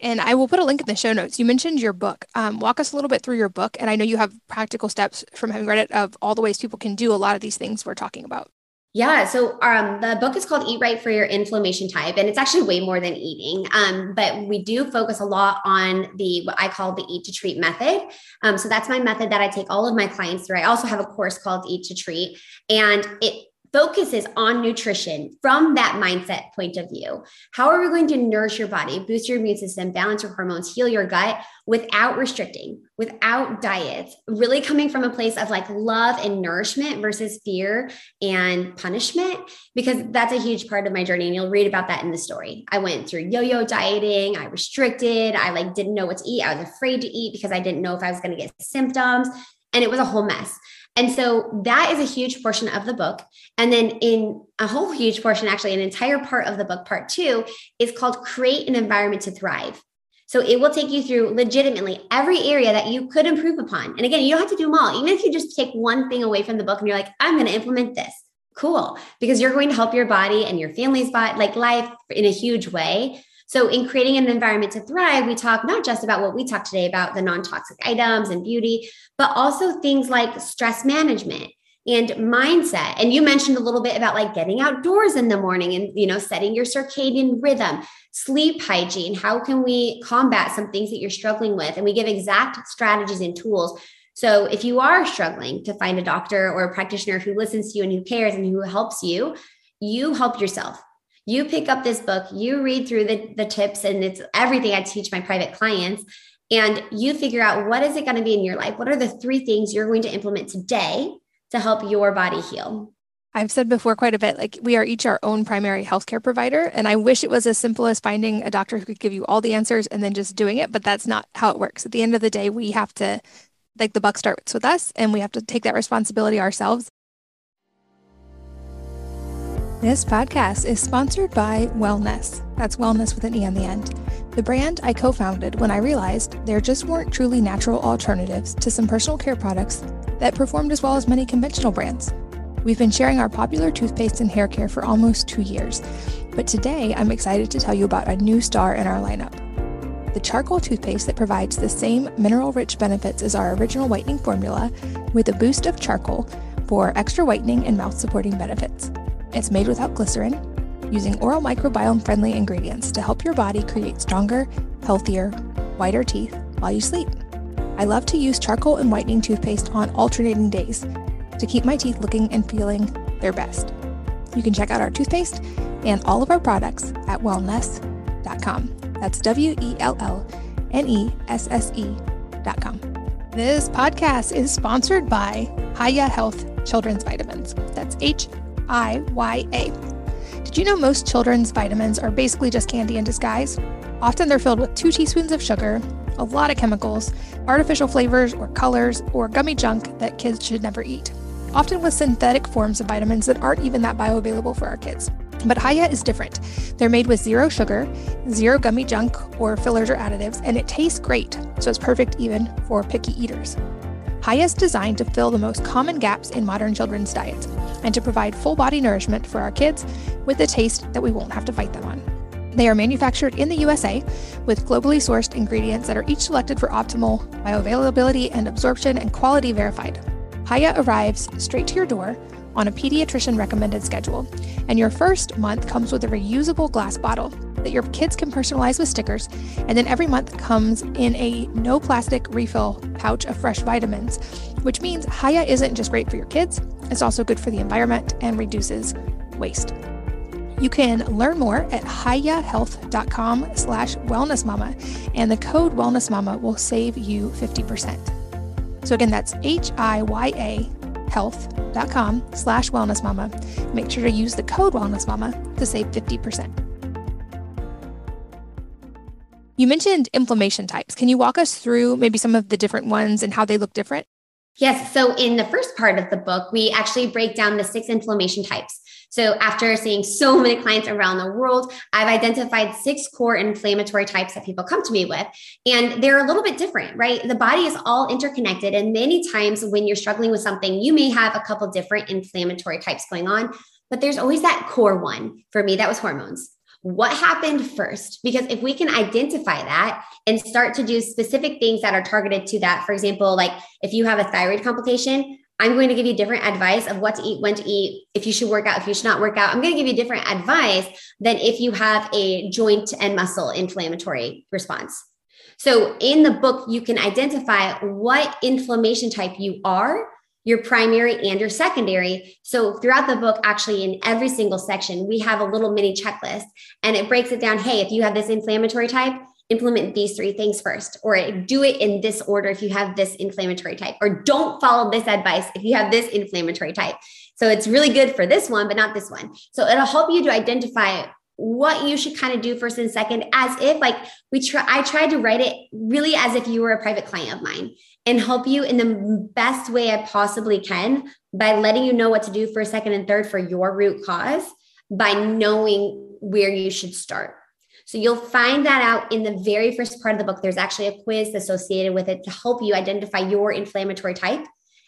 and I will put a link in the show notes. You mentioned your book. Um, walk us a little bit through your book. And I know you have practical steps from having read it of all the ways people can do a lot of these things we're talking about. Yeah. So um, the book is called Eat Right for Your Inflammation Type, and it's actually way more than eating. Um, but we do focus a lot on the what I call the Eat to Treat method. Um, so that's my method that I take all of my clients through. I also have a course called Eat to Treat, and it focuses on nutrition from that mindset point of view. How are we going to nourish your body, boost your immune system, balance your hormones, heal your gut without restricting, without diets, really coming from a place of like love and nourishment versus fear and punishment? Because that's a huge part of my journey. And you'll read about that in the story. I went through yo yo dieting, I restricted, I like didn't know what to eat. I was afraid to eat because I didn't know if I was going to get symptoms. And it was a whole mess. And so that is a huge portion of the book. And then in a whole huge portion, actually, an entire part of the book, part two, is called Create an Environment to Thrive. So it will take you through legitimately every area that you could improve upon. And again, you don't have to do them all. Even if you just take one thing away from the book and you're like, I'm going to implement this. Cool. Because you're going to help your body and your family's body, like life in a huge way. So, in creating an environment to thrive, we talk not just about what we talked today about the non toxic items and beauty, but also things like stress management and mindset. And you mentioned a little bit about like getting outdoors in the morning and you know setting your circadian rhythm sleep hygiene how can we combat some things that you're struggling with? And we give exact strategies and tools. So if you are struggling to find a doctor or a practitioner who listens to you and who cares and who helps you, you help yourself. You pick up this book, you read through the, the tips, and it's everything I teach my private clients. And you figure out what is it going to be in your life? What are the three things you're going to implement today to help your body heal? I've said before quite a bit, like we are each our own primary healthcare provider. And I wish it was as simple as finding a doctor who could give you all the answers and then just doing it. But that's not how it works. At the end of the day, we have to, like the buck starts with us and we have to take that responsibility ourselves. This podcast is sponsored by Wellnesse. That's wellness with an E on the end. The brand I co founded when I realized there just weren't truly natural alternatives to some personal care products that performed as well as many conventional brands. We've been sharing our popular toothpaste and hair care for almost two years, but today I'm excited to tell you about a new star in our lineup the charcoal toothpaste that provides the same mineral rich benefits as our original whitening formula with a boost of charcoal for extra whitening and mouth supporting benefits. It's made without glycerin, using oral microbiome friendly ingredients to help your body create stronger, healthier, whiter teeth while you sleep. I love to use charcoal and whitening toothpaste on alternating days to keep my teeth looking and feeling their best. You can check out our toothpaste and all of our products at wellnesse.com. That's W E L L N E S S E.com. This podcast is sponsored by Hiya Health Children's Vitamins. That's H I Y A. Did you know most children's vitamins are basically just candy in disguise? Often they're filled with two teaspoons of sugar, a lot of chemicals, artificial flavors or colors, or gummy junk that kids should never eat. Often with synthetic forms of vitamins that aren't even that bioavailable for our kids. But Hiya is different. They're made with zero sugar, zero gummy junk or fillers or additives, and it tastes great, so it's perfect even for picky eaters. Hiya is designed to fill the most common gaps in modern children's diets and to provide full body nourishment for our kids with a taste that we won't have to fight them on. They are manufactured in the USA with globally sourced ingredients that are each selected for optimal bioavailability and absorption and quality verified. Hiya arrives straight to your door on a pediatrician recommended schedule, and your first month comes with a reusable glass bottle that your kids can personalize with stickers, and then every month comes in a no plastic refill pouch of fresh vitamins, which means Hiya isn't just great for your kids, it's also good for the environment and reduces waste. You can learn more at hiyahealth.com slash wellnessmama, and the code wellnessmama will save you 50%. So again, that's H-I-Y-A health.com slash wellnessmama. Make sure to use the code wellnessmama to save 50%. You mentioned inflammation types. Can you walk us through maybe some of the different ones and how they look different? Yes. So, in the first part of the book, we actually break down the six inflammation types. So, after seeing so many clients around the world, I've identified six core inflammatory types that people come to me with. And they're a little bit different, right? The body is all interconnected. And many times when you're struggling with something, you may have a couple different inflammatory types going on, but there's always that core one. For me, that was hormones what happened first? Because if we can identify that and start to do specific things that are targeted to that, for example, like if you have a thyroid complication, I'm going to give you different advice of what to eat, when to eat, if you should work out, if you should not work out. I'm going to give you different advice than if you have a joint and muscle inflammatory response. So in the book, you can identify what inflammation type you are your primary and your secondary. So throughout the book, actually in every single section, we have a little mini checklist and it breaks it down. Hey, if you have this inflammatory type, implement these three things first, or do it in this order if you have this inflammatory type, or don't follow this advice if you have this inflammatory type. So it's really good for this one, but not this one. So it'll help you to identify what you should kind of do first and second as if like we try i tried to write it really as if you were a private client of mine and help you in the best way i possibly can by letting you know what to do for second and third for your root cause by knowing where you should start. So you'll find that out in the very first part of the book. There's actually a quiz associated with it to help you identify your inflammatory type.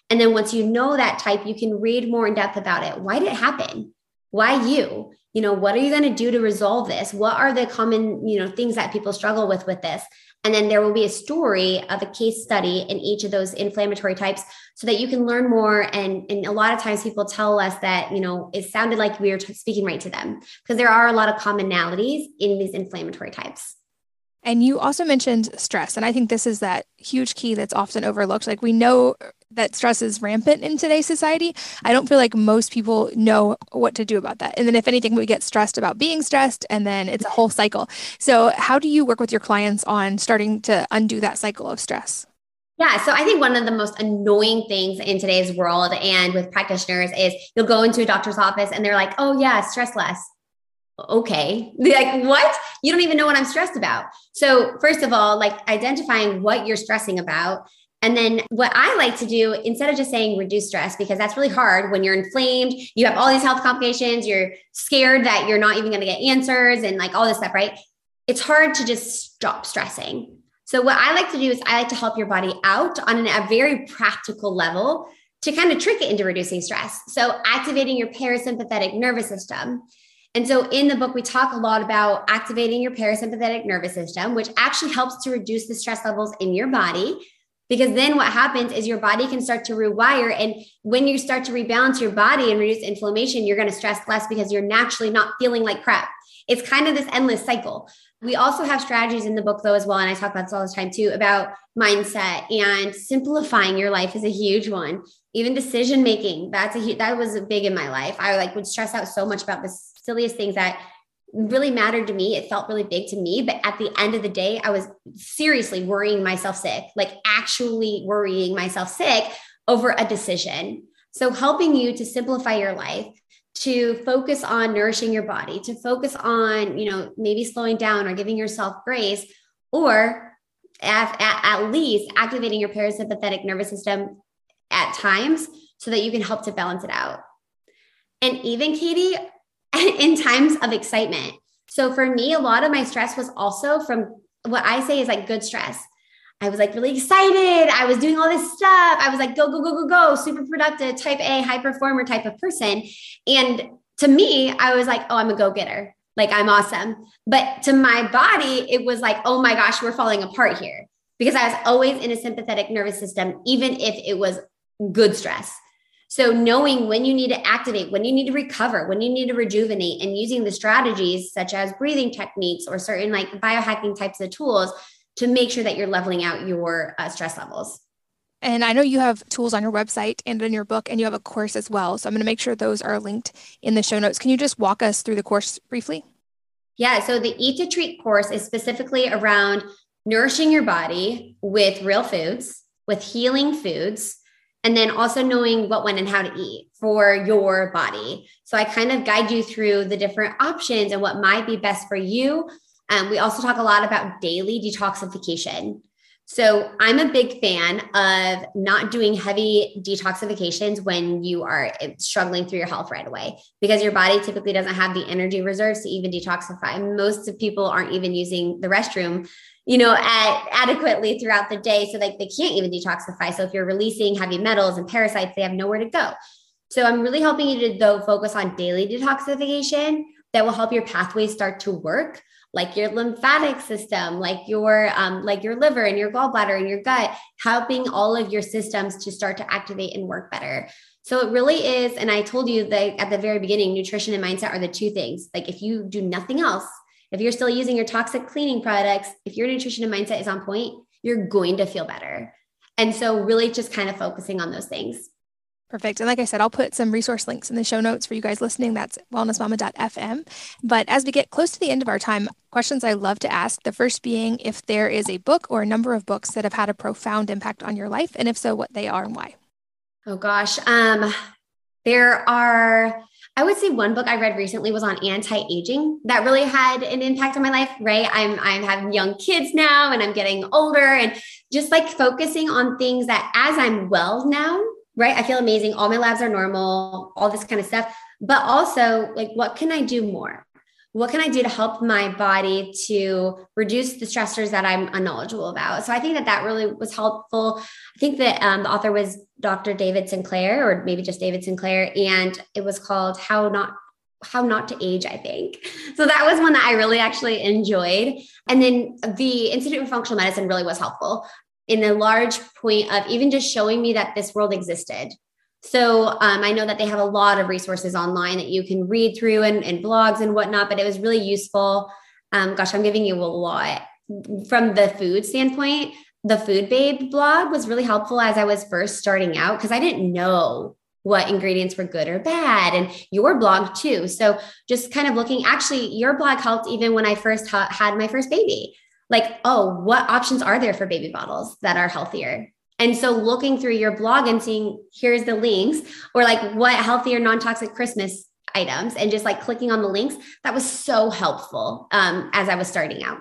And then once you know that type you can read more in depth about it. Why did it happen? Why you you know what are you going to do to resolve this what are the common you know things that people struggle with with this and then there will be a story of a case study in each of those inflammatory types so that you can learn more and and a lot of times people tell us that you know it sounded like we were t- speaking right to them because there are a lot of commonalities in these inflammatory types And you also mentioned stress. And I think this is that huge key that's often overlooked. Like we know that stress is rampant in today's society. I don't feel like most people know what to do about that. And then, if anything, we get stressed about being stressed, and then it's a whole cycle. So, how do you work with your clients on starting to undo that cycle of stress? Yeah, so I think one of the most annoying things in today's world and with practitioners is you'll go into a doctor's office and they're like, oh, yeah, stress less okay like what you don't even know what i'm stressed about so first of all like identifying what you're stressing about and then what I like to do, instead of just saying reduce stress, because that's really hard when you're inflamed, you have all these health complications, you're scared that you're not even going to get answers and like all this stuff, right? It's hard to just stop stressing. So, what I like to do is I like to help your body out on a very practical level to kind of trick it into reducing stress. So, activating your parasympathetic nervous system. And so in the book, we talk a lot about activating your parasympathetic nervous system, which actually helps to reduce the stress levels in your body. Because then what happens is your body can start to rewire. And when you start to rebalance your body and reduce inflammation, you're going to stress less because you're naturally not feeling like crap. It's kind of this endless cycle. We also have strategies in the book, though, as well. And I talk about this all the time too about mindset and simplifying your life is a huge one. Even decision making, that's a huge, that was big in my life. I like would stress out so much about the silliest things that really mattered to me. It felt really big to me. But at the end of the day, I was seriously worrying myself sick, like actually worrying myself sick over a decision. So, helping you to simplify your life, to focus on nourishing your body, to focus on, you know, maybe slowing down or giving yourself grace, or at, at, at least activating your parasympathetic nervous system at times so that you can help to balance it out. And even Katie, in times of excitement. So for me, a lot of my stress was also from what I say is like good stress. I was like really excited. I was doing all this stuff. I was like, go, go, go, go, go, super productive, type A, high performer type of person. And to me, I was like, oh, I'm a go getter. Like, I'm awesome. But to my body, it was like, oh my gosh, we're falling apart here because I was always in a sympathetic nervous system, even if it was good stress. So knowing when you need to activate, when you need to recover, when you need to rejuvenate and using the strategies such as breathing techniques or certain like biohacking types of tools to make sure that you're leveling out your uh, stress levels. And I know you have tools on your website and in your book, and you have a course as well. So I'm going to make sure those are linked in the show notes. Can you just walk us through the course briefly? Yeah. So the Eat to Treat course is specifically around nourishing your body with real foods, with healing foods, and then also knowing what, when, and how to eat for your body. So I kind of guide you through the different options and what might be best for you. Um, we also talk a lot about daily detoxification. So I'm a big fan of not doing heavy detoxifications when you are struggling through your health right away because your body typically doesn't have the energy reserves to even detoxify. Most of people aren't even using the restroom you know, at, adequately throughout the day. So like they can't even detoxify. So if you're releasing heavy metals and parasites, they have nowhere to go. So I'm really helping you to though focus on daily detoxification that will help your pathways start to work like your lymphatic system like your um, like your liver and your gallbladder and your gut helping all of your systems to start to activate and work better so it really is and i told you that at the very beginning nutrition and mindset are the two things like if you do nothing else if you're still using your toxic cleaning products, if your nutrition and mindset is on point, you're going to feel better. And so, really, just kind of focusing on those things. Perfect. And like I said, I'll put some resource links in the show notes for you guys listening. That's wellnessmama.fm. But as we get close to the end of our time, questions I love to ask. The first being if there is a book or a number of books that have had a profound impact on your life, and if so, what they are and why. Oh gosh. Um, there are I would say one book I read recently was on anti-aging that really had an impact on my life, right? I'm I'm having young kids now and I'm getting older and just like focusing on things that as I'm well now, right? I feel amazing. All my labs are normal, all this kind of stuff. But also, like, what can I do more? what can I do to help my body to reduce the stressors that I'm unknowledgeable about? So I think that that really was helpful. I think that um, the author was Dr. David Sinclair, or maybe just David Sinclair, and it was called "How Not How Not to Age." I think so. That was one that I really actually enjoyed. And then the Institute for Functional Medicine really was helpful in a large point of even just showing me that this world existed so um, I know that they have a lot of resources online that you can read through and, and blogs and whatnot, but it was really useful. Um, gosh, I'm giving you a lot. from the food standpoint, the Food Babe blog was really helpful as I was first starting out because I didn't know what ingredients were good or bad and your blog too. So just kind of looking actually your blog helped even when i first ha- had my first baby. Like oh what options are there for baby bottles that are healthier? And so looking through your blog and seeing here's the links or like what healthy or non-toxic christmas items and just like clicking on the links that was so helpful um, as i was starting out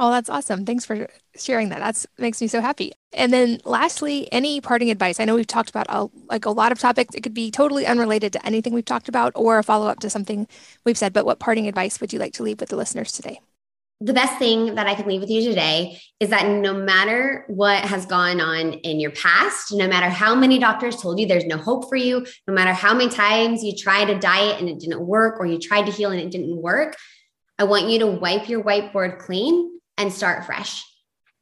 Oh, that's awesome. Thanks for sharing that. That's makes me so happy. And then lastly, any parting advice? I know we've talked about a, like a lot of topics. It could be totally unrelated to anything we've talked about or a follow up to something we've said, but what parting advice would you like to leave with the listeners today? The best thing that I can leave with you today is that no matter what has gone on in your past, no matter how many doctors told you there's no hope for you, no matter how many times you tried a diet and it didn't work, or you tried to heal and it didn't work, I want you to wipe your whiteboard clean and start fresh.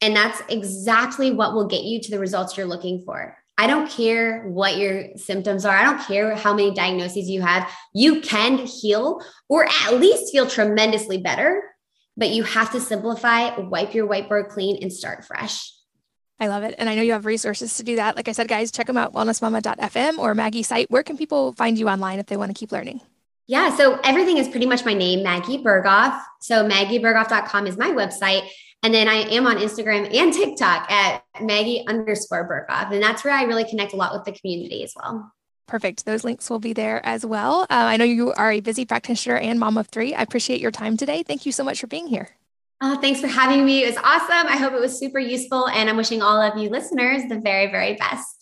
And that's exactly what will get you to the results you're looking for. I don't care what your symptoms are. I don't care how many diagnoses you have. You can heal or at least feel tremendously better, but you have to simplify, wipe your whiteboard clean, and start fresh. I love it. And I know you have resources to do that. Like I said, guys, check them out wellnessmama.fm or Maggie's site. Where can people find you online if they want to keep learning? Yeah. So everything is pretty much my name, Maggie Berghoff. So maggieberghoff.com is my website. And then I am on Instagram and TikTok at Maggie underscore Berghoff. And that's where I really connect a lot with the community as well. Perfect. Those links will be there as well. Uh, I know you are a busy practitioner and mom of three. I appreciate your time today. Thank you so much for being here. Oh, thanks for having me. It was awesome. I hope it was super useful. And I'm wishing all of you listeners the very, very best.